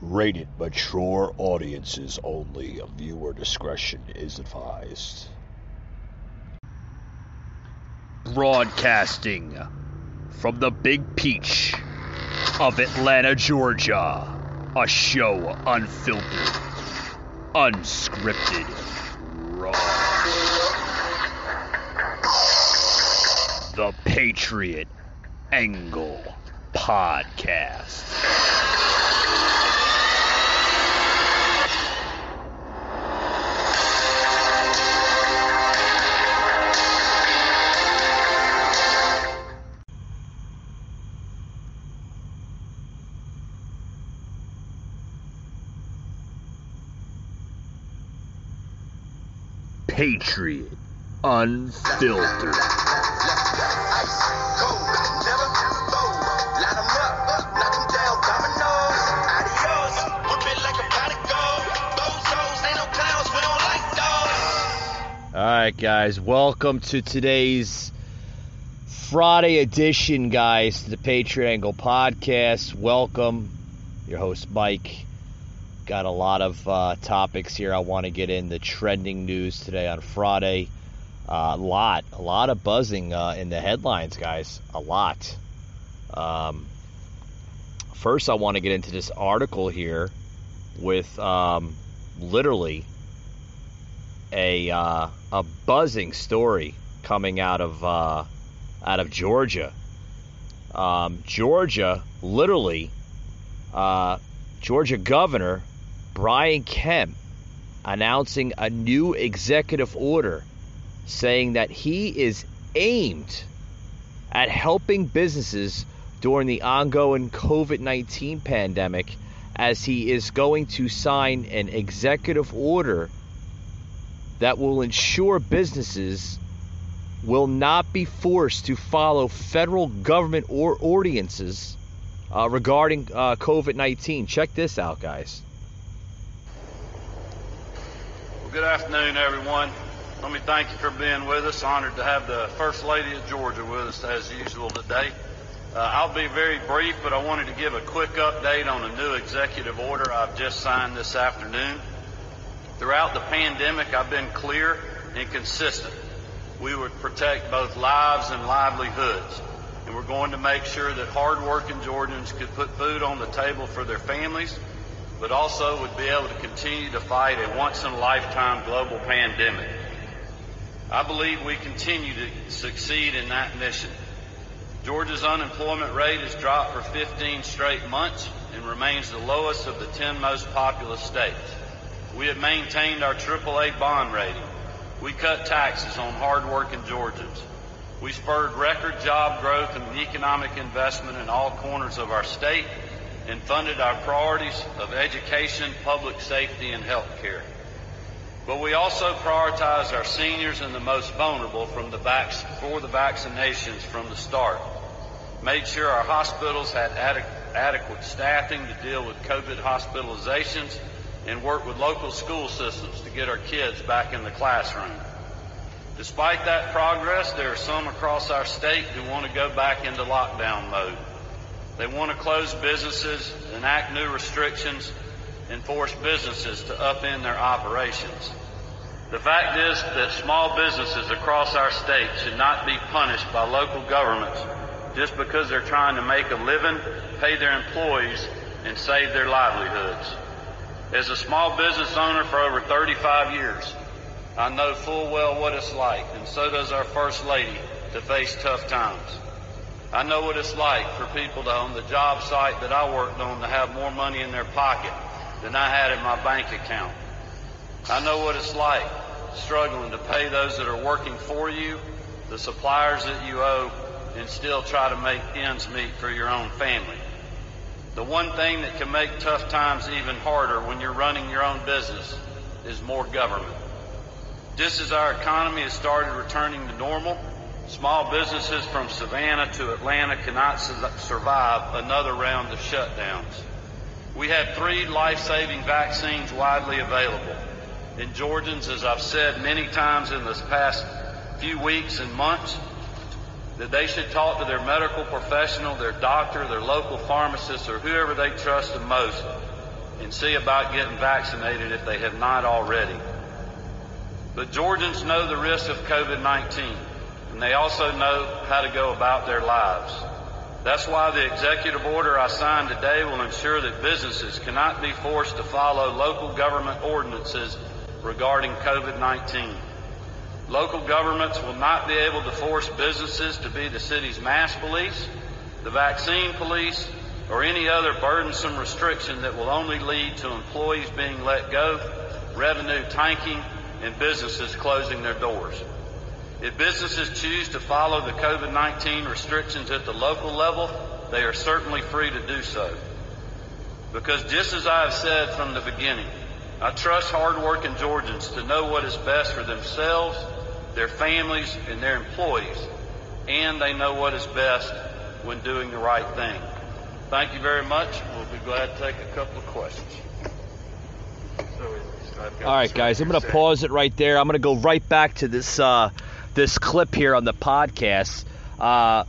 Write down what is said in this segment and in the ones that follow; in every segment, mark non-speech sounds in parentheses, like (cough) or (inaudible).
Rated mature audiences only. Viewer discretion is advised. Broadcasting from the Big Peach of Atlanta, Georgia. A show unfiltered, unscripted, raw. The Patriot Angle Podcast. Patriot Unfiltered. All right, guys, welcome to today's Friday edition, guys, to the Patriot Angle podcast. Welcome, your host, Mike. Got a lot of uh, topics here I want to get in. The trending news today on Friday. Uh, a lot, a lot of buzzing uh, in the headlines, guys. A lot. Um, first, I want to get into this article here with um, literally a uh, a buzzing story coming out of uh, out of Georgia. Um, Georgia, literally, uh, Georgia Governor Brian Kemp announcing a new executive order saying that he is aimed at helping businesses during the ongoing COVID 19 pandemic as he is going to sign an executive order that will ensure businesses will not be forced to follow federal government or ordinances uh, regarding uh, COVID 19. Check this out, guys. Well, good afternoon, everyone. Let me thank you for being with us. Honored to have the First Lady of Georgia with us as usual today. Uh, I'll be very brief, but I wanted to give a quick update on a new executive order I've just signed this afternoon. Throughout the pandemic, I've been clear and consistent. We would protect both lives and livelihoods. And we're going to make sure that hardworking Georgians could put food on the table for their families, but also would be able to continue to fight a once in a lifetime global pandemic. I believe we continue to succeed in that mission. Georgia's unemployment rate has dropped for 15 straight months and remains the lowest of the 10 most populous states. We have maintained our AAA bond rating. We cut taxes on hardworking Georgians. We spurred record job growth and economic investment in all corners of our state and funded our priorities of education, public safety, and health care. But we also prioritized our seniors and the most vulnerable from the vac- for the vaccinations from the start. Made sure our hospitals had adequ- adequate staffing to deal with COVID hospitalizations and worked with local school systems to get our kids back in the classroom. Despite that progress, there are some across our state who want to go back into lockdown mode. They want to close businesses, enact new restrictions, and force businesses to upend their operations. The fact is that small businesses across our state should not be punished by local governments just because they're trying to make a living, pay their employees, and save their livelihoods. As a small business owner for over 35 years, I know full well what it's like, and so does our First Lady, to face tough times. I know what it's like for people to, on the job site that I worked on to have more money in their pocket than I had in my bank account. I know what it's like struggling to pay those that are working for you, the suppliers that you owe, and still try to make ends meet for your own family. The one thing that can make tough times even harder when you're running your own business is more government. Just as our economy has started returning to normal, small businesses from Savannah to Atlanta cannot su- survive another round of shutdowns. We have three life-saving vaccines widely available. And Georgians, as I've said many times in this past few weeks and months, that they should talk to their medical professional, their doctor, their local pharmacist, or whoever they trust the most and see about getting vaccinated if they have not already. But Georgians know the risk of COVID-19, and they also know how to go about their lives. That's why the executive order I signed today will ensure that businesses cannot be forced to follow local government ordinances regarding COVID-19. Local governments will not be able to force businesses to be the city's mass police, the vaccine police, or any other burdensome restriction that will only lead to employees being let go, revenue tanking, and businesses closing their doors. If businesses choose to follow the COVID-19 restrictions at the local level, they are certainly free to do so. Because just as I have said from the beginning, I trust hardworking Georgians to know what is best for themselves, their families, and their employees, and they know what is best when doing the right thing. Thank you very much. We'll be glad to take a couple of questions. All right, guys, I'm going to pause it right there. I'm going to go right back to this uh, this clip here on the podcast. Uh,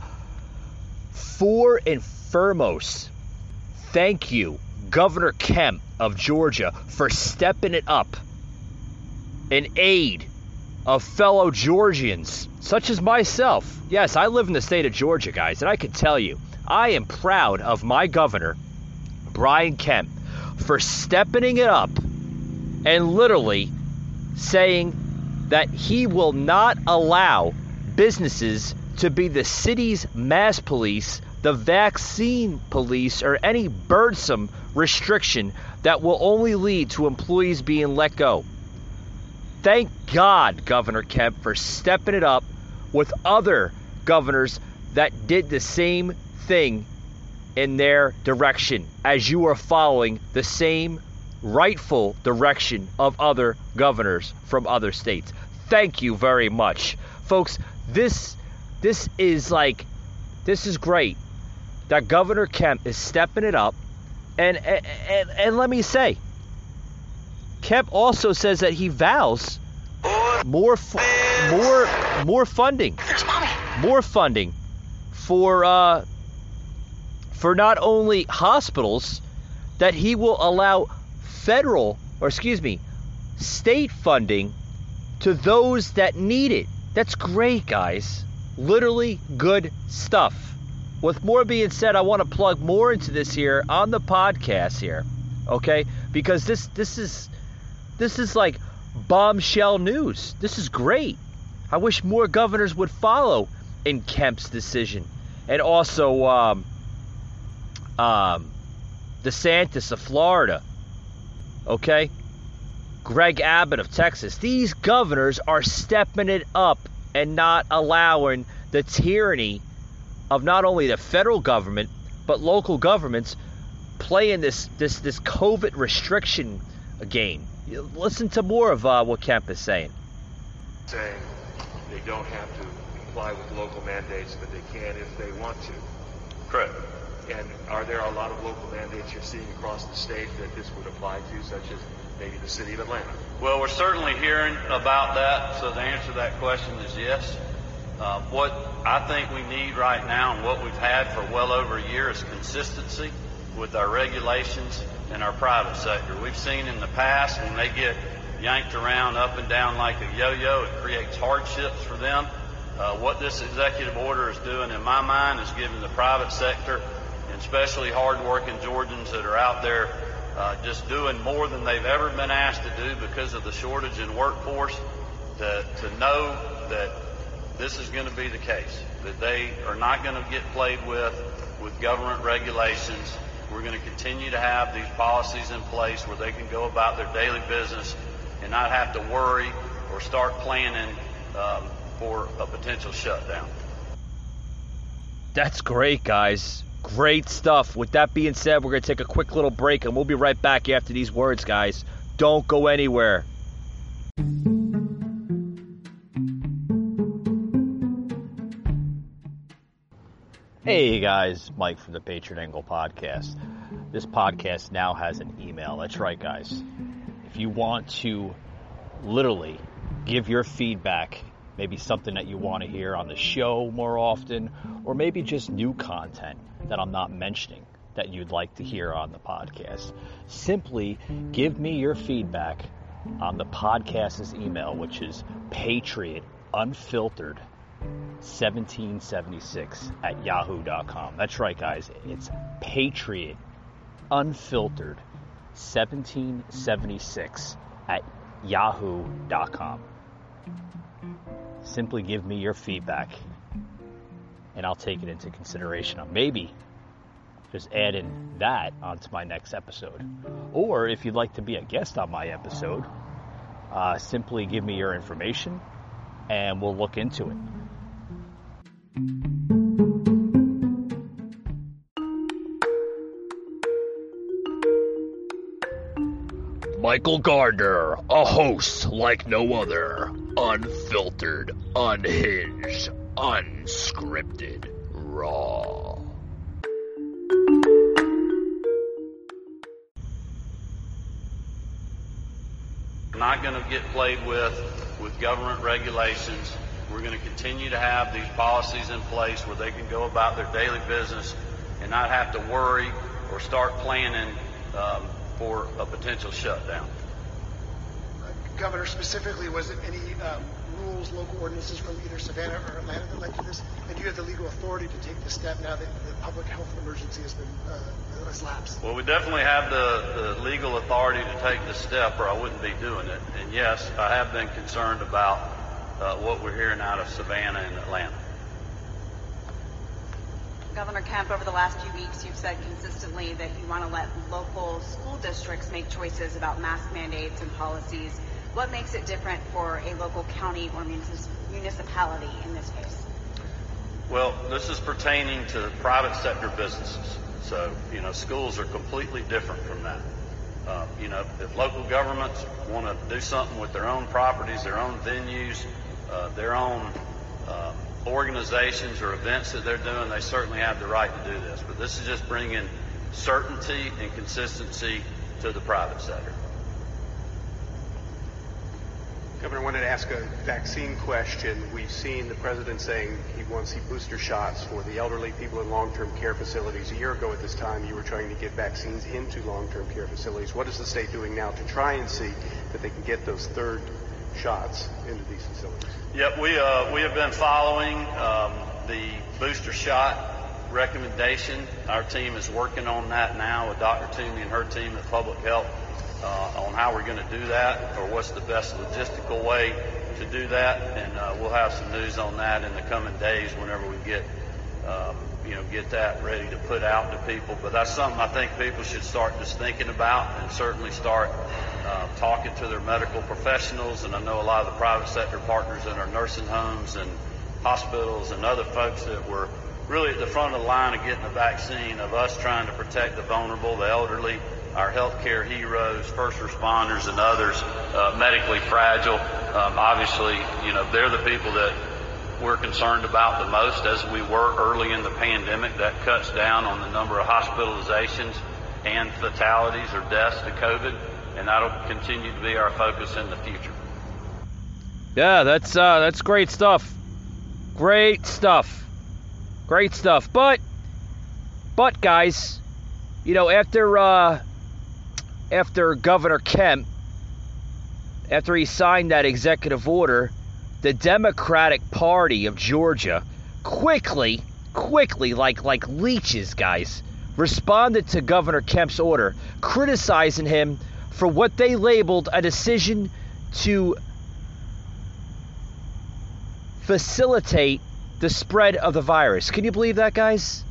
for and foremost, thank you, Governor Kemp of Georgia, for stepping it up in aid of fellow Georgians, such as myself. Yes, I live in the state of Georgia, guys, and I can tell you, I am proud of my governor, Brian Kemp, for stepping it up and literally saying that he will not allow businesses to be the city's mass police, the vaccine police, or any burdensome restriction that will only lead to employees being let go. Thank God, Governor Kemp, for stepping it up with other governors that did the same thing in their direction as you are following the same rightful direction of other governors from other states. Thank you very much. Folks, this this is like this is great that Governor Kemp is stepping it up. And and, and let me say, Kemp also says that he vows more more more funding. More funding for uh, for not only hospitals that he will allow federal or excuse me, state funding to those that need it. That's great, guys. Literally good stuff. With more being said, I want to plug more into this here on the podcast here. Okay? Because this this is this is like bombshell news. This is great. I wish more governors would follow in Kemp's decision. And also um um DeSantis of Florida. Okay? Greg Abbott of Texas. These governors are stepping it up and not allowing the tyranny of not only the federal government but local governments playing this this this COVID restriction game. Listen to more of uh, what Kemp is saying. Saying they don't have to comply with local mandates, but they can if they want to. Correct. And are there a lot of local mandates you're seeing across the state that this would apply to, such as maybe the city of Atlanta? Well, we're certainly hearing about that. So the answer to that question is yes. Uh, what I think we need right now and what we've had for well over a year is consistency with our regulations and our private sector. We've seen in the past when they get yanked around up and down like a yo-yo, it creates hardships for them. Uh, what this executive order is doing, in my mind, is giving the private sector, and especially hardworking Georgians that are out there uh, just doing more than they've ever been asked to do because of the shortage in workforce, to, to know that this is going to be the case, that they are not going to get played with with government regulations. We're going to continue to have these policies in place where they can go about their daily business and not have to worry or start planning um, for a potential shutdown. That's great, guys. Great stuff. With that being said, we're going to take a quick little break and we'll be right back after these words, guys. Don't go anywhere. Hey guys, Mike from the Patriot Angle Podcast. This podcast now has an email. That's right, guys. If you want to literally give your feedback maybe something that you want to hear on the show more often, or maybe just new content that I'm not mentioning, that you'd like to hear on the podcast. Simply give me your feedback on the podcast's email, which is Patriot Unfiltered 1776 at yahoo.com. That's right, guys. It's Patriot Unfiltered 1776 at yahoo.com. Simply give me your feedback and I'll take it into consideration. I'll maybe just add in that onto my next episode. Or if you'd like to be a guest on my episode, uh, simply give me your information and we'll look into it. Michael Gardner, a host like no other, unfiltered, unhinged, unscripted, raw. not going to get played with with government regulations. We're going to continue to have these policies in place where they can go about their daily business and not have to worry or start planning um, for a potential shutdown. Governor, specifically, was it any um, rules, local ordinances from either Savannah or Atlanta that led to this? And do you have the legal authority to take this step now that the public health emergency has been uh, has lapsed? Well, we definitely have the, the legal authority to take the step, or I wouldn't be doing it. And yes, I have been concerned about uh, what we're hearing out of Savannah and Atlanta. Governor Kemp, over the last few weeks, you've said consistently that you want to let local school districts make choices about mask mandates and policies. What makes it different for a local county or municipality in this case? Well, this is pertaining to private sector businesses. So, you know, schools are completely different from that. Uh, you know, if local governments want to do something with their own properties, their own venues, uh, their own uh, organizations or events that they're doing, they certainly have the right to do this. But this is just bringing certainty and consistency to the private sector. Governor, I wanted to ask a vaccine question. We've seen the president saying he wants the booster shots for the elderly people in long-term care facilities. A year ago at this time, you were trying to get vaccines into long-term care facilities. What is the state doing now to try and see that they can get those third shots into these facilities? Yep, we uh, we have been following um, the booster shot recommendation. Our team is working on that now with Dr. Toomey and her team at Public Health uh, on how we're going to do that or what's the best logistical way to do that. And uh, we'll have some news on that in the coming days whenever we get, um, you know, get that ready to put out to people. But that's something I think people should start just thinking about and certainly start uh, talking to their medical professionals. And I know a lot of the private sector partners in our nursing homes and hospitals and other folks that were really at the front of the line of getting the vaccine, of us trying to protect the vulnerable, the elderly, our healthcare heroes, first responders, and others, uh, medically fragile. Um, obviously, you know, they're the people that we're concerned about the most as we were early in the pandemic. That cuts down on the number of hospitalizations and fatalities or deaths to COVID, and that'll continue to be our focus in the future. Yeah, that's uh, that's great stuff. Great stuff. Great stuff. But, but guys, you know, after uh, after Governor Kemp, after he signed that executive order, the Democratic Party of Georgia quickly, quickly, like like leeches, guys, responded to Governor Kemp's order, criticizing him for what they labeled a decision to facilitate the spread of the virus. Can you believe that, guys?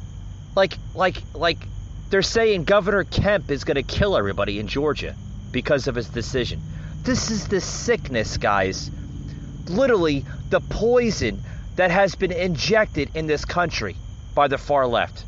Like, like, like they're saying Governor Kemp is going to kill everybody in Georgia because of his decision. This is the sickness, guys. Literally, the poison that has been injected in this country by the far left.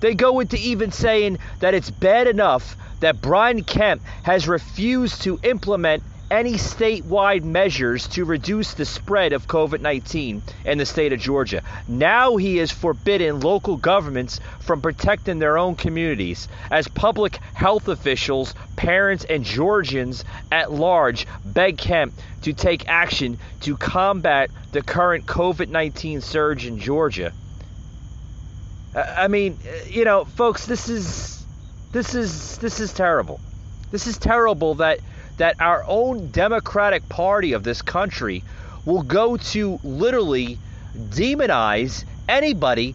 They go into even saying that it's bad enough that Brian Kemp has refused to implement any statewide measures to reduce the spread of COVID 19 in the state of Georgia. Now he is forbidden local governments from protecting their own communities as public health officials, parents, and Georgians at large beg Kemp to take action to combat the current COVID 19 surge in Georgia. I mean, you know, folks, this is this is this is terrible. This is terrible that that our own Democratic Party of this country will go to literally demonize anybody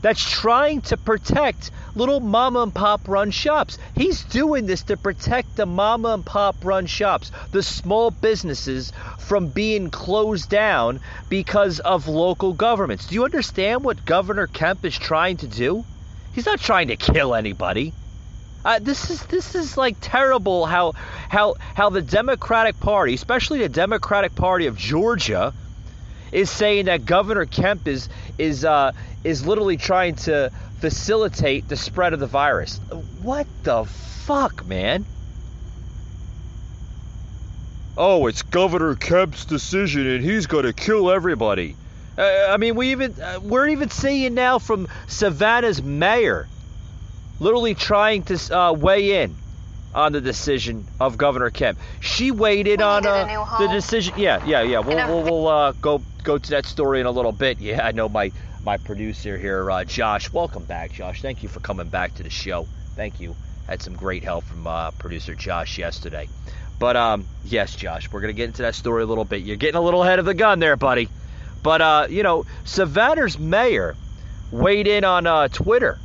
that's trying to protect little mama and pop run shops. He's doing this to protect the mama and pop run shops, the small businesses from being closed down because of local governments. Do you understand what Governor Kemp is trying to do? He's not trying to kill anybody. Uh, this is this is like terrible how how how the Democratic Party, especially the Democratic Party of Georgia, is saying that Governor Kemp is is uh, is literally trying to facilitate the spread of the virus. What the fuck, man? Oh, it's Governor Kemp's decision, and he's going to kill everybody. Uh, I mean, we even uh, we're even seeing now from Savannah's mayor, literally trying to uh, weigh in on the decision of Governor Kemp. She weighed in We on uh, the decision. Yeah, yeah, yeah. We'll we'll, we'll uh, go go to that story in a little bit. Yeah, I know my my producer here, uh, Josh. Welcome back, Josh. Thank you for coming back to the show. Thank you. Had some great help from uh, producer Josh yesterday. But um, yes, Josh, we're gonna get into that story a little bit. You're getting a little ahead of the gun there, buddy. But uh, you know, Savannah's mayor weighed in on uh, Twitter,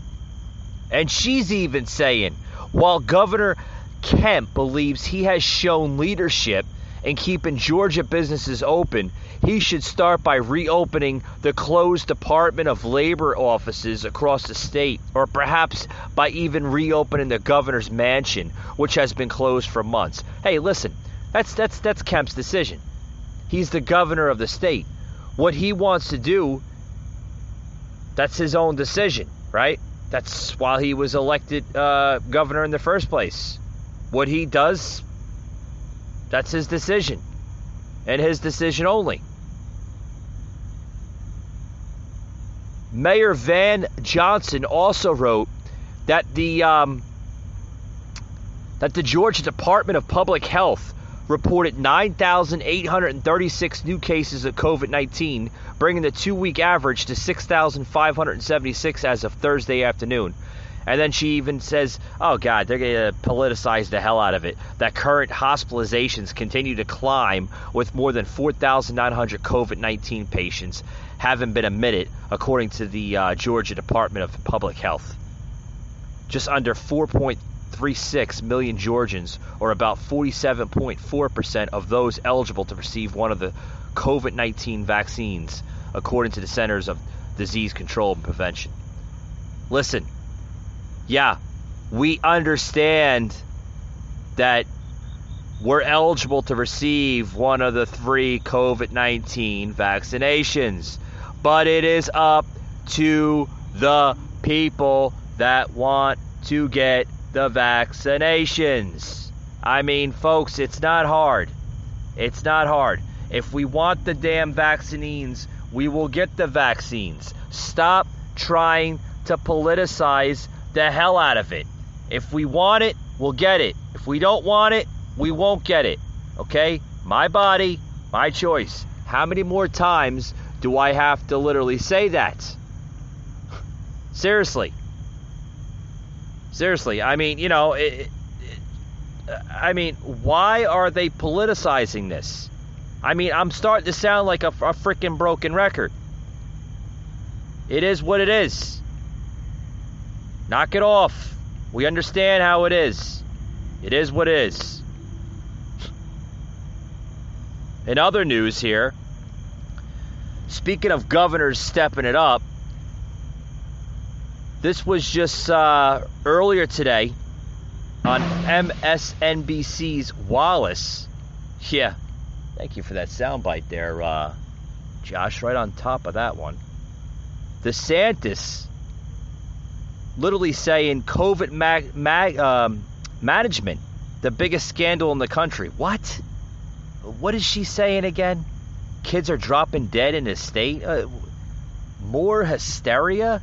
and she's even saying, while Governor Kemp believes he has shown leadership in keeping Georgia businesses open, he should start by reopening the closed Department of Labor offices across the state, or perhaps by even reopening the governor's mansion, which has been closed for months. Hey, listen, that's that's that's Kemp's decision. He's the governor of the state. What he wants to do, that's his own decision, right? That's why he was elected uh, governor in the first place. What he does, that's his decision, and his decision only. Mayor Van Johnson also wrote that the um, that the Georgia Department of Public Health reported 9,836 new cases of COVID-19, bringing the two-week average to 6,576 as of Thursday afternoon. And then she even says, "Oh God, they're going to politicize the hell out of it." That current hospitalizations continue to climb, with more than 4,900 COVID-19 patients having been admitted, according to the uh, Georgia Department of Public Health. Just under 4.36 million Georgians, or about 47.4% of those eligible to receive one of the COVID 19 vaccines, according to the Centers of Disease Control and Prevention. Listen, yeah, we understand that we're eligible to receive one of the three COVID 19 vaccinations, but it is up to the people that want to get the vaccinations. I mean, folks, it's not hard. It's not hard. If we want the damn vaccines, we will get the vaccines. Stop trying to politicize the hell out of it. If we want it, we'll get it. If we don't want it, we won't get it. Okay? My body, my choice. How many more times do I have to literally say that? (laughs) Seriously. Seriously. I mean, you know, it, it, I mean, why are they politicizing this? I mean, I'm starting to sound like a, a freaking broken record. It is what it is. Knock it off. We understand how it is. It is what it is. In other news here, speaking of governors stepping it up, this was just uh, earlier today on MSNBC's Wallace. Yeah, thank you for that soundbite there, uh, Josh. Right on top of that one. DeSantis literally saying COVID mag- mag- um, management, the biggest scandal in the country. What? What is she saying again? Kids are dropping dead in the state? Uh, more hysteria?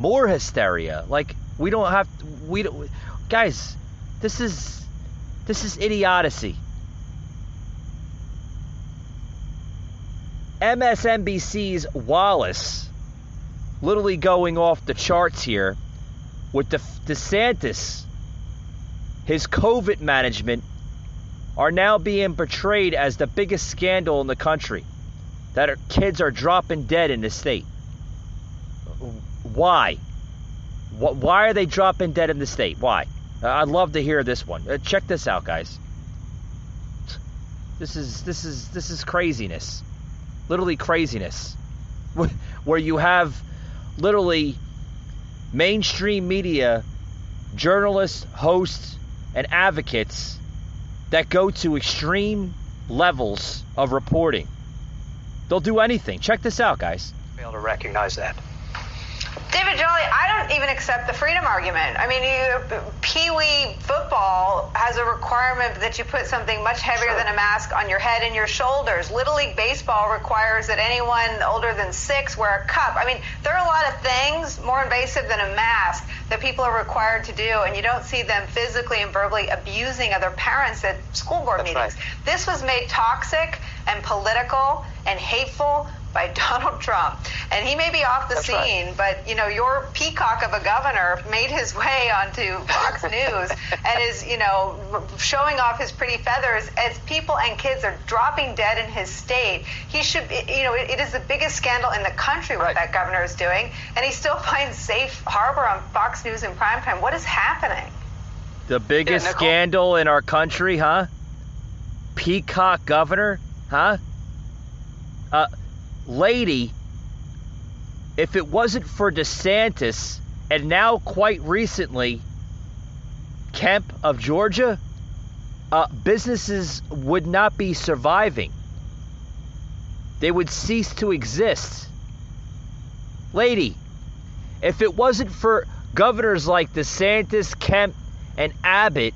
More hysteria. Like, we don't have. We don't. Guys, this is. This is idiocy. MSNBC's Wallace literally going off the charts here with the DeSantis, his COVID management are now being portrayed as the biggest scandal in the country. That our kids are dropping dead in the state. Why? Why are they dropping dead in the state? Why? I'd love to hear this one. Uh, check this out, guys. This is this is this is craziness. Literally craziness. Where you have literally mainstream media, journalists, hosts, and advocates that go to extreme levels of reporting. They'll do anything. Check this out, guys. Fail to recognize that. David Jolly, I don't even accept the freedom argument. I mean, you, Pee Wee football has a requirement that you put something much heavier sure. than a mask on your head and your shoulders. Little League Baseball requires that anyone older than six wear a cup. I mean, there are a lot of things more invasive than a mask that people are required to do, and you don't see them physically and verbally abusing other parents at school board That's meetings. Right. This was made toxic and political and hateful by (laughs) Donald Trump. And he may be off the That's scene, right. but you know, your peacock of a governor made his way (laughs) onto Fox (laughs) News and is, you know, showing off his pretty feathers as people and kids are dropping dead in his state. He should be, you know, it, it is the biggest scandal in the country what right. that governor is doing, and he still finds safe harbor on Fox News in primetime. What is happening? The biggest yeah, scandal in our country, huh? Peacock governor, huh? Uh, lady, if it wasn't for DeSantis and now quite recently Kemp of Georgia, uh, businesses would not be surviving. They would cease to exist. Lady, if it wasn't for governors like DeSantis, Kemp, and Abbott,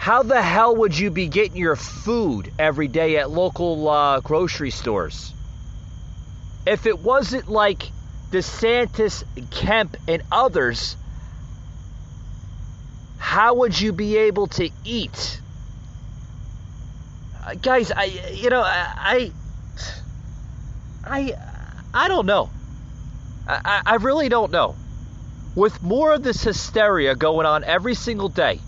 how the hell would you be getting your food every day at local uh, grocery stores? If it wasn't like DeSantis, Kemp, and others, how would you be able to eat? Uh, guys, I you know I I I don't know. I, I really don't know. With more of this hysteria going on every single day,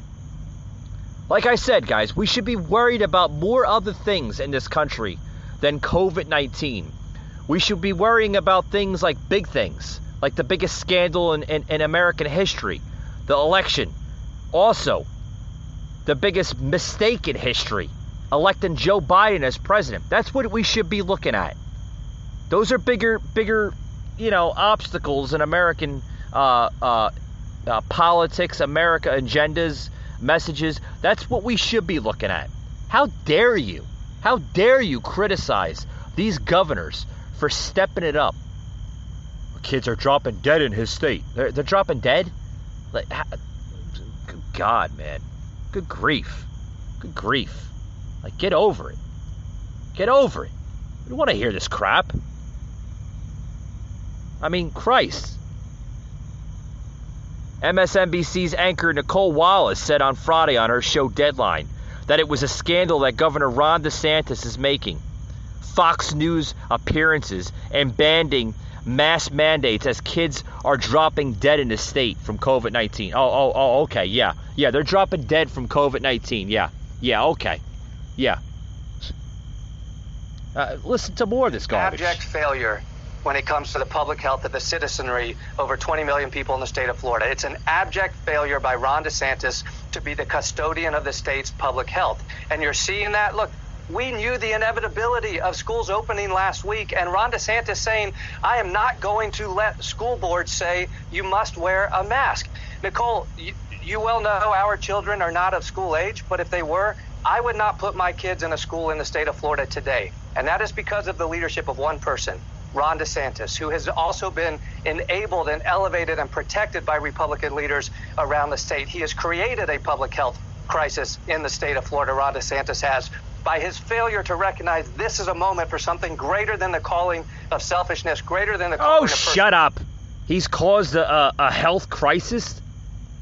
like I said, guys, we should be worried about more other things in this country than COVID 19. We should be worrying about things like big things, like the biggest scandal in, in, in American history, the election. Also, the biggest mistake in history, electing Joe Biden as president. That's what we should be looking at. Those are bigger, bigger, you know, obstacles in American uh, uh, uh, politics, America agendas, messages. That's what we should be looking at. How dare you? How dare you criticize these governors for stepping it up? Kids are dropping dead in his state. They're, they're dropping dead? Like, good God, man. Good grief. Good grief. Like, get over it. Get over it. We don't want to hear this crap. I mean, Christ. MSNBC's anchor Nicolle Wallace said on Friday on her show Deadline that it was a scandal that Governor Ron DeSantis is making. Fox News appearances and banding mass mandates as kids are dropping dead in the state from COVID 19. Oh, oh, oh, okay, yeah. Yeah, they're dropping dead from COVID 19. Yeah, yeah, okay. Yeah. Uh, listen to more of this garbage. Abject failure when it comes to the public health of the citizenry, over 20 million people in the state of Florida. It's an abject failure by Ron DeSantis to be the custodian of the state's public health. And you're seeing that. Look, we knew the inevitability of schools opening last week, and Ron DeSantis saying, I am not going to let school boards say you must wear a mask. Nicolle, you, you well know our children are not of school age, but if they were, I would not put my kids in a school in the state of Florida today. And that is because of the leadership of one person, Ron DeSantis, who has also been enabled and elevated and protected by Republican leaders around the state. He has created a public health crisis in the state of Florida, Ron DeSantis has, by his failure to recognize this is a moment for something greater than the calling of selfishness, greater than the oh, calling Oh, shut up. He's caused a, a, a health crisis?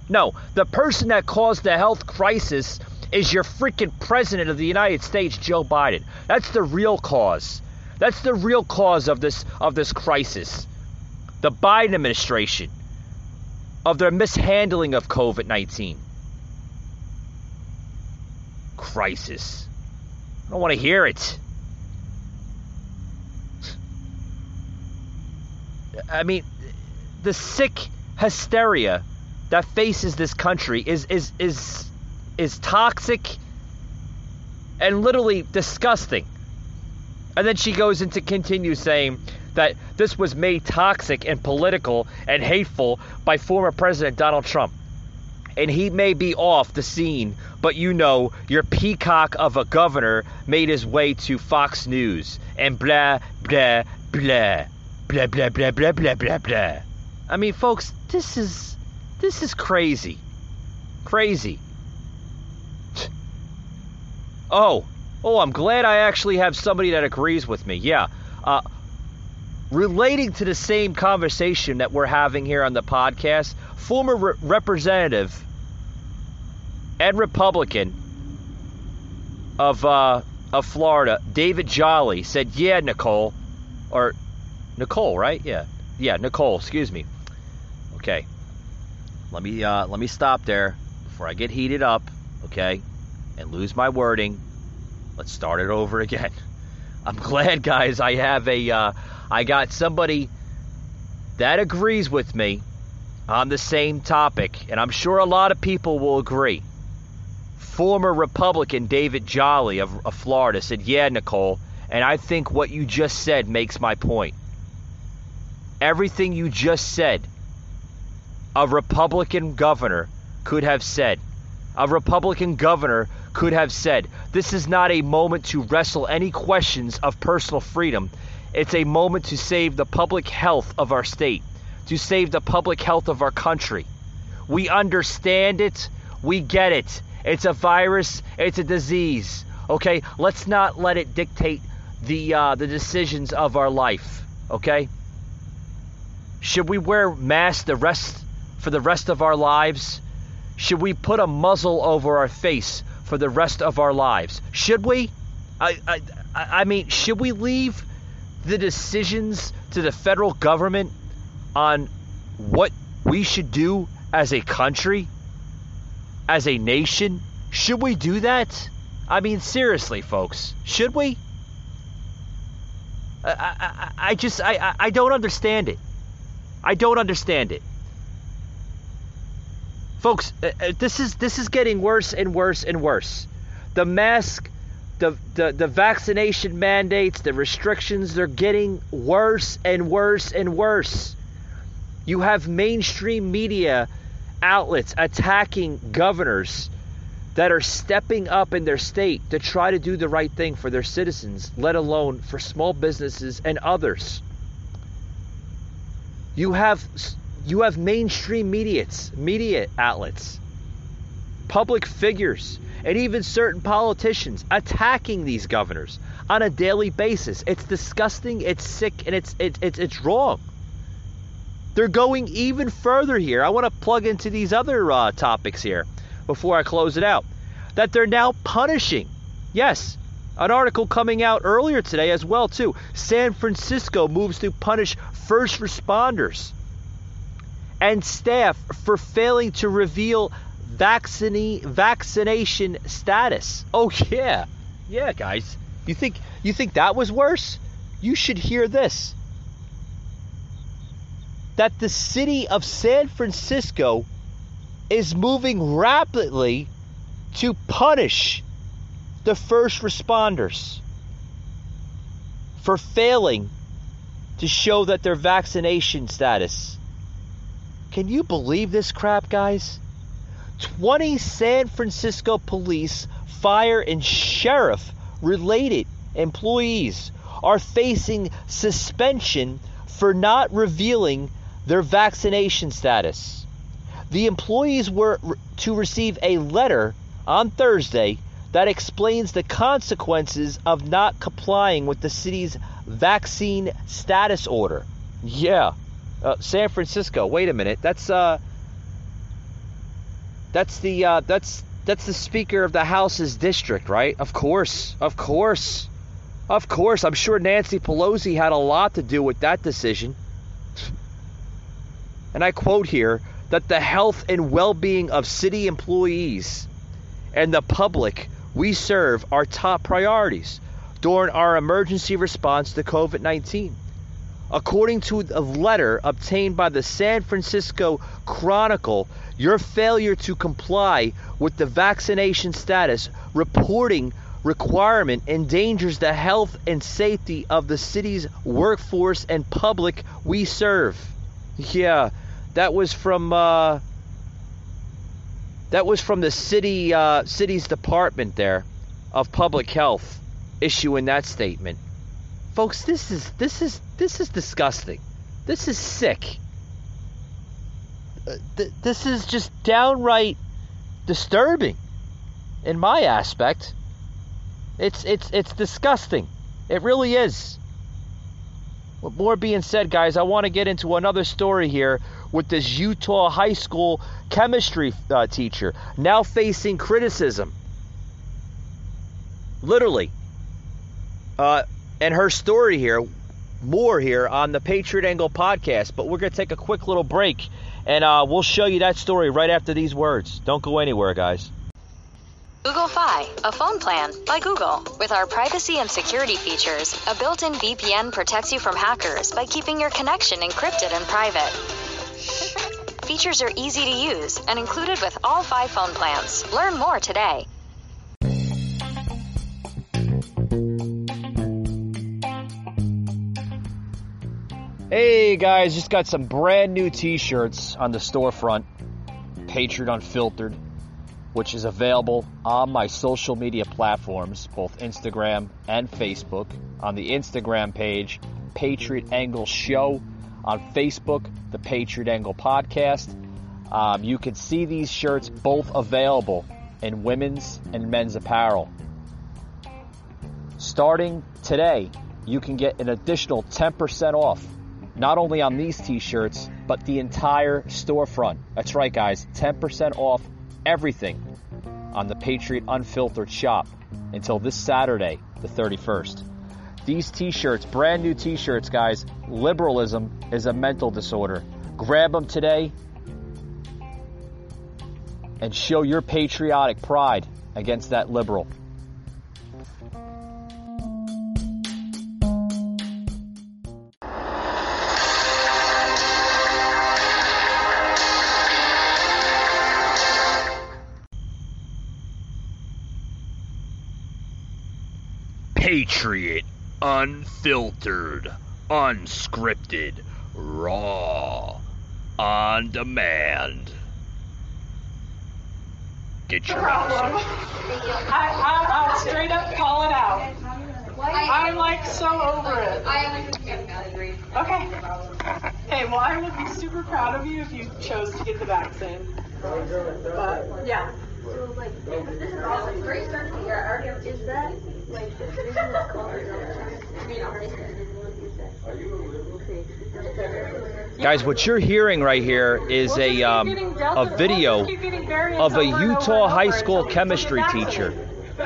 No, the person that caused the health crisis is your freaking president of the United States, Joe Biden. That's the real cause. That's the real cause of this of this crisis. the Biden administration, of their mishandling of COVID 19. Crisis. I don't want to hear it. I mean, the sick hysteria that faces this country is is is is toxic and literally disgusting. And then she goes into continue saying that this was made toxic and political and hateful by former President Donald Trump. And he may be off the scene, but you know, your peacock of a governor made his way to Fox News and blah, blah, blah, blah, blah, blah, blah, blah, blah, blah. I mean, folks, this is this is crazy, crazy. Oh, oh, I'm glad I actually have somebody that agrees with me. Yeah, uh, relating to the same conversation that we're having here on the podcast, former re- representative and Republican of uh, of Florida, David Jolly, said, "Yeah, Nicolle, or Nicolle, right? Yeah, yeah, Nicolle. Excuse me. Okay, let me uh, let me stop there before I get heated up. Okay, and lose my wording. Let's start it over again. (laughs) I'm glad, guys. I have a uh, I got somebody that agrees with me on the same topic, and I'm sure a lot of people will agree. Former Republican David Jolly of, of Florida said, Yeah, Nicolle, and I think what you just said makes my point. Everything you just said, a Republican governor could have said. A Republican governor could have said, This is not a moment to wrestle any questions of personal freedom. It's a moment to save the public health of our state, to save the public health of our country. We understand it. We get it. It's a virus. It's a disease. Okay, let's not let it dictate the uh, the decisions of our life. Okay. Should we wear masks the rest for the rest of our lives? Should we put a muzzle over our face for the rest of our lives? Should we? I I I mean, should we leave the decisions to the federal government on what we should do as a country, as a nation? Should we do that? I mean, seriously, folks, should we? I, I, I just I, I don't understand it. I don't understand it. Folks, uh, uh, this is this is getting worse and worse and worse. The mask, the, the the vaccination mandates, the restrictions, they're getting worse and worse and worse. You have mainstream media outlets attacking governors that are stepping up in their state to try to do the right thing for their citizens, let alone for small businesses and others. You have you have mainstream mediates, media outlets, public figures, and even certain politicians attacking these governors on a daily basis. It's disgusting, it's sick, and it's it's it's, it's wrong. They're going even further here. I want to plug into these other uh, topics here before I close it out. That they're now punishing. Yes, an article coming out earlier today as well too. San Francisco moves to punish first responders and staff for failing to reveal vaccine vaccination status. Oh yeah. Yeah, guys. You think you think that was worse? You should hear this. That the city of San Francisco is moving rapidly to punish the first responders for failing to show that their vaccination status. Can you believe this crap, guys? 20 San Francisco police, fire, and sheriff related employees are facing suspension for not revealing their vaccination status. The employees were to receive a letter on Thursday that explains the consequences of not complying with the city's vaccine status order. Yeah, uh, San Francisco. Wait a minute. That's uh, that's the uh, that's that's the Speaker of the House's district, right? Of course, of course, of course. I'm sure Nancy Pelosi had a lot to do with that decision. and I quote here, that the health and well being of city employees and the public we serve are top priorities during our emergency response to COVID 19. According to a letter obtained by the San Francisco Chronicle, your failure to comply with the vaccination status reporting requirement endangers the health and safety of the city's workforce and public we serve. Yeah, that was from uh, that was from the city uh, city's department there of public health issuing that statement. Folks, this is this is this is disgusting. This is sick. Uh, th- this is just downright disturbing in my aspect. It's it's it's disgusting. It really is. With more being said, guys, I want to get into another story here with this Utah high school chemistry uh, teacher now facing criticism. Literally. Uh, and her story here, more here on the Patriot Angle podcast. But we're going to take a quick little break and uh, we'll show you that story right after these words. Don't go anywhere, guys. Google Fi, a phone plan by Google. With our privacy and security features, a built in VPN protects you from hackers by keeping your connection encrypted and private. Features are easy to use and included with all five phone plans. Learn more today. Hey guys, just got some brand new t shirts on the storefront, Patriot Unfiltered, which is available on my social media platforms, both Instagram and Facebook. On the Instagram page, Patriot Angle Show. On Facebook, the Patriot Angle Podcast. Um, you can see these shirts both available in women's and men's apparel. Starting today, you can get an additional 10% off not only on these t-shirts, but the entire storefront. That's right, guys, 10% off everything on the Patriot Unfiltered shop until this Saturday, the 31st. These t-shirts, brand new t-shirts, guys, liberalism is a mental disorder. Grab them today and show your patriotic pride against that liberal. Unfiltered, unscripted, raw, on demand. Get your problem. I, I, I'll straight up call it out. I'm like so over it. I'm not agreeing. Okay. Okay, well, I would be super proud of you if you chose to get the vaccine. But, yeah. So like, this is also a great start to the year. I already have, is that like the business called? I mean, already Guys, what you're hearing right here is a um, a video of a Utah high school chemistry teacher,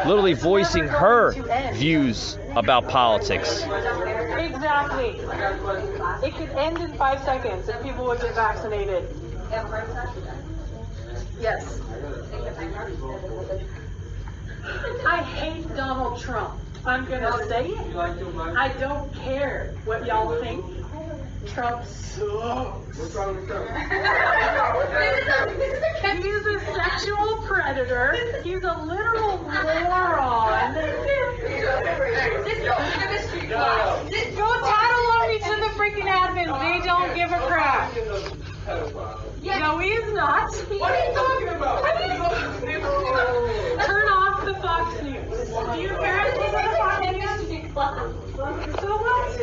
literally voicing her views about politics. Exactly. It could end in five seconds if people would get vaccinated. Yes. I hate Donald Trump. I'm gonna say it. I don't care what y'all think. Trump sucks. (laughs) He's a sexual predator. He's a literal moron. Go tattle on me to the freaking admins. They don't give a crap. No, he is not. What are you talking about? (laughs) Turn off the Fox News. Do you parents listen to Fox News? So what?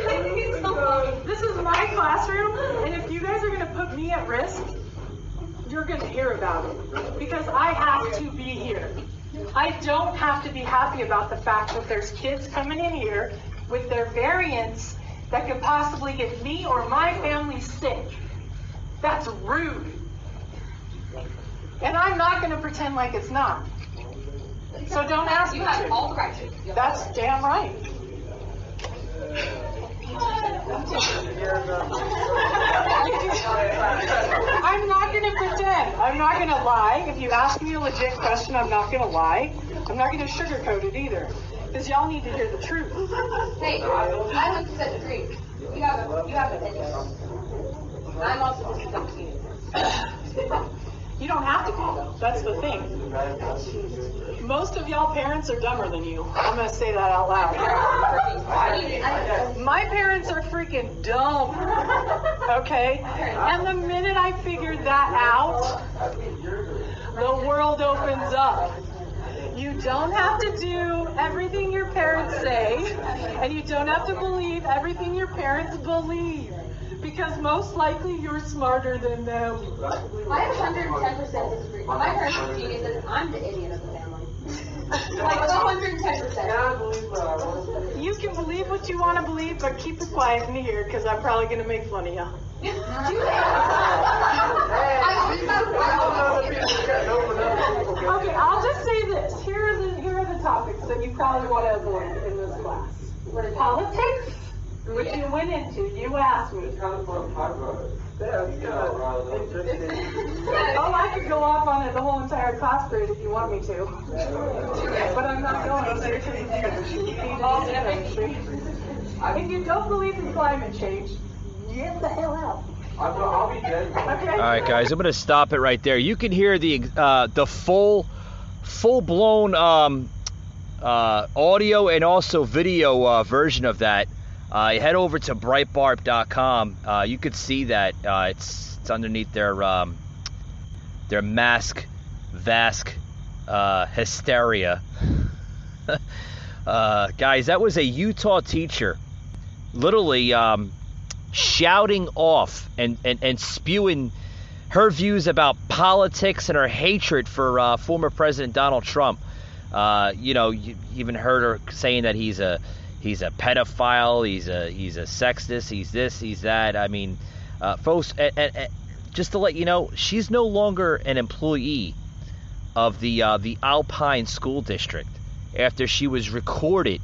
This is my classroom, and if you guys are going to put me at risk, you're going to hear about it. Because I have to be here. I don't have to be happy about the fact that there's kids coming in here with their variants that could possibly get me or my family sick. That's rude. And I'm not going to pretend like it's not. So don't ask me You have all the right to. That's damn right. I'm not going to pretend. I'm not going to lie. If you ask me a legit question, I'm not going to lie. I'm not going to sugarcoat it either. Because y'all need to hear the truth. Hey, I went to Sedgwick Creek. You have a, you have an opinion. I'm also dumb. You don't have to be, though. That's the thing. Most of y'all parents are dumber than you. I'm going to say that out loud. My parents are freaking dumb. Okay? And the minute I figured that out, the world opens up. You don't have to do everything your parents say, and you don't have to believe everything your parents believe. Because most likely you're smarter than them. I 110% disagree. My parents are geniuses. I'm the idiot of. Like 110%. You can believe what you want to believe, but keep it quiet in here because I'm probably going to make fun of y'all. Okay, I'll just say this. Here are the here are the topics that you probably want to avoid in this class. Politics, which you went into. You asked me. Oh, I could go off on it the whole entire class period if you want me to. But I'm not going to because it's you need to do If you don't believe in climate change, get the hell out. Okay? All right, guys, I'm gonna stop it right there. You can hear the uh, the full, full blown um, uh, audio and also video uh, version of that. Uh, head over to Breitbart.com. Uh, you could see that uh, it's it's underneath their um, their mask vask uh, hysteria. (laughs) uh, guys, that was a Utah teacher, literally. Um, shouting off and, and, and spewing her views about politics and her hatred for uh, former President Donald Trump. You know, you even heard her saying that he's a he's a pedophile, he's a he's a sexist, he's this, he's that. I mean, uh, folks, just to let you know, she's no longer an employee of the uh, the Alpine School District after she was recorded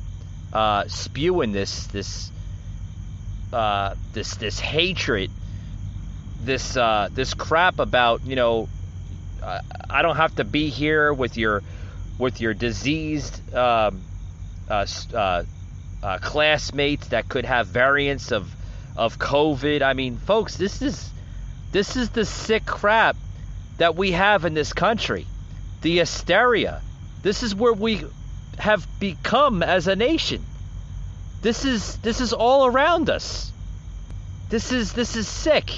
uh, spewing this this uh, this this hatred, this uh, this crap about you know, I don't have to be here with your with your diseased um, uh, uh, uh, classmates that could have variants of of COVID. I mean, folks, this is this is the sick crap that we have in this country, the hysteria. This is where we have become as a nation. This is this is all around us. This is this is sick.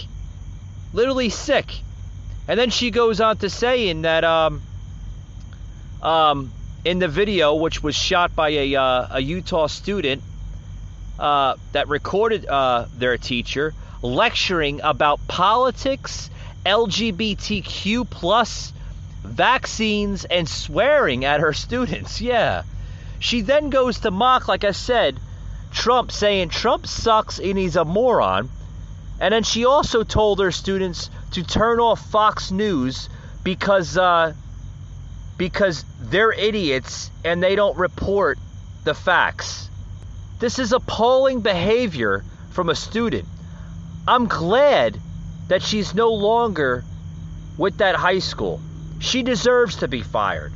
Literally sick. And then she goes on to saying that um um in the video which was shot by a uh, a Utah student uh, that recorded uh, their teacher lecturing about politics, LGBTQ plus vaccines and swearing at her students. (laughs) Yeah. She then goes to mock, like I said, Trump, saying Trump sucks and he's a moron. And then she also told her students to turn off Fox News because uh, because they're idiots and they don't report the facts. This is appalling behavior from a student. I'm glad that she's no longer with that high school. She deserves to be fired.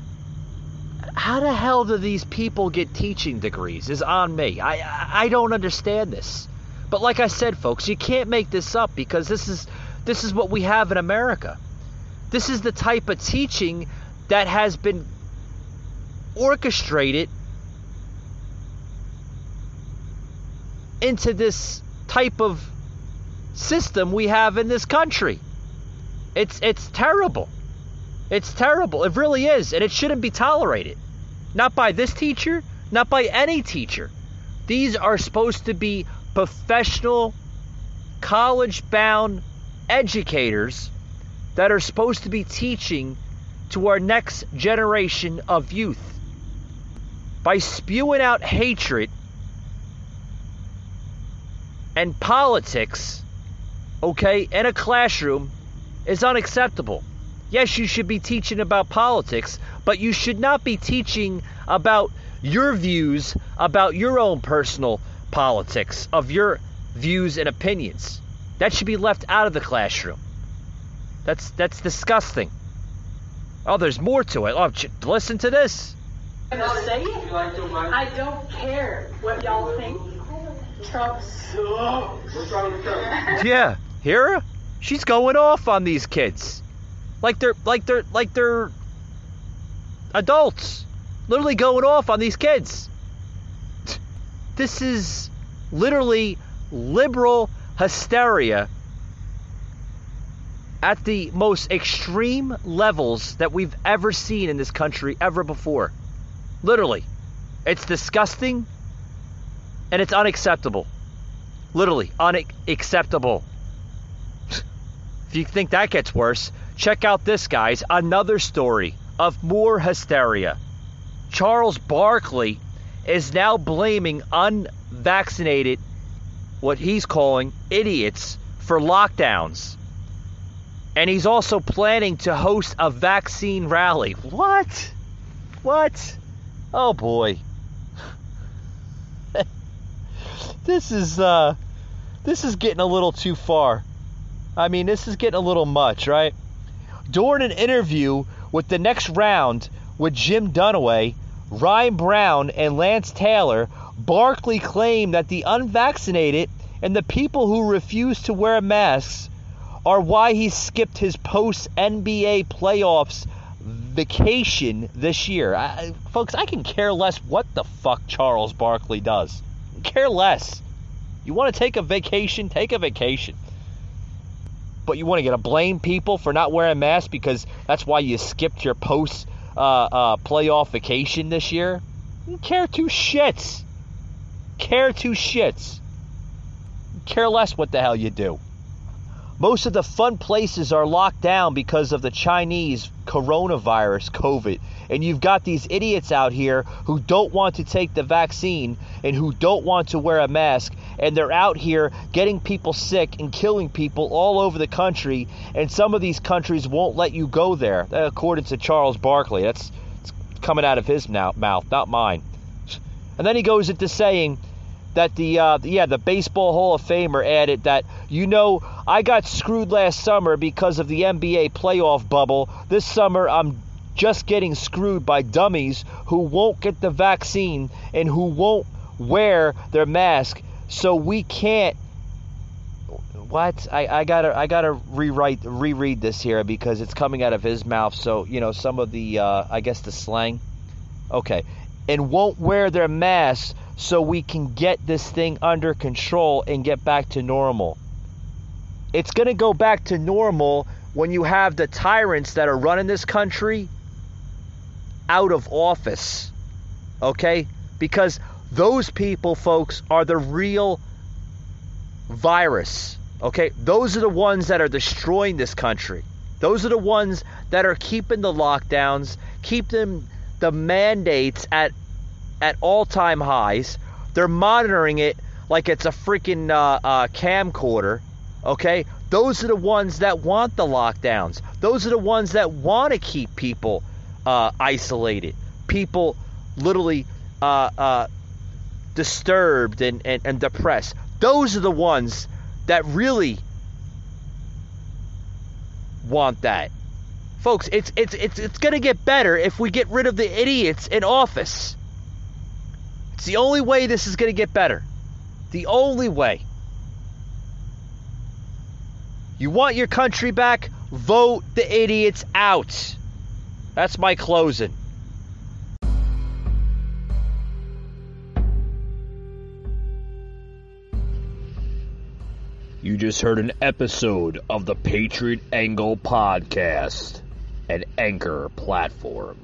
How the hell do these people get teaching degrees? Is on me. I I don't understand this. But like I said, folks, you can't make this up because this is this is what we have in America. This is the type of teaching that has been orchestrated into this type of system we have in this country. It's it's terrible. It's terrible. It really is, and it shouldn't be tolerated. Not by this teacher, not by any teacher. These are supposed to be professional, college bound educators that are supposed to be teaching to our next generation of youth. By spewing out hatred and politics, okay, in a classroom is unacceptable. Yes, you should be teaching about politics, but you should not be teaching about your views about your own personal politics, of your views and opinions. That should be left out of the classroom. That's that's disgusting. Oh, there's more to it. Oh, listen to this. gonna say it. I don't care what y'all think. Trump sucks. (laughs) Yeah, hear her? She's going off on these kids, like they're like they're like they're adults, literally going off on these kids. This is literally liberal hysteria at the most extreme levels that we've ever seen in this country ever before. Literally. It's disgusting and it's unacceptable. Literally, unacceptable. if you think that gets worse, check out this, guys. Another story of more hysteria. Charles Barkley is now blaming unvaccinated, what he's calling idiots, for lockdowns. And he's also planning to host a vaccine rally. What? What? Oh boy. (laughs) this is uh this is getting a little too far. I mean, this is getting a little much, right? During an interview with the next round with Jim Dunaway, Ryan Brown, and Lance Taylor, Barkley claimed that the unvaccinated and the people who refuse to wear masks are why he skipped his post NBA playoffs vacation this year. I, folks, I can care less what the fuck Charles Barkley does. Care less. You want to take a vacation? Take a vacation. But you want to get to blame people for not wearing masks because that's why you skipped your post uh, uh, playoff vacation this year? Care two shits. Care two shits. Care less what the hell you do. Most of the fun places are locked down because of the Chinese coronavirus, COVID. And you've got these idiots out here who don't want to take the vaccine and who don't want to wear a mask. And they're out here getting people sick and killing people all over the country. And some of these countries won't let you go there, uh, according to Charles Barkley. That's coming out of his mouth, not mine. And then he goes into saying, that the uh, yeah the baseball Hall of Famer added that you know I got screwed last summer because of the NBA playoff bubble. This summer I'm just getting screwed by dummies who won't get the vaccine and who won't wear their mask. So we can't. What I, I gotta I gotta rewrite reread this here because it's coming out of his mouth. So you know some of the uh, I guess the slang. Okay, and won't wear their masks so we can get this thing under control and get back to normal. It's going to go back to normal when you have the tyrants that are running this country out of office. Okay? Because those people, folks, are the real virus. Okay? Those are the ones that are destroying this country. Those are the ones that are keeping the lockdowns, keeping the mandates at at all-time highs. They're monitoring it like it's a freaking uh, uh, camcorder. Okay, those are the ones that want the lockdowns. Those are the ones that want to keep people uh, isolated. People literally uh, uh, disturbed and, and, and depressed. Those are the ones that really want that. Folks, it's it's it's it's going to get better if we get rid of the idiots in office. It's the only way this is going to get better. The only way. You want your country back? Vote the idiots out. That's my closing. You just heard an episode of the Patriot Angle Podcast, an anchor platform.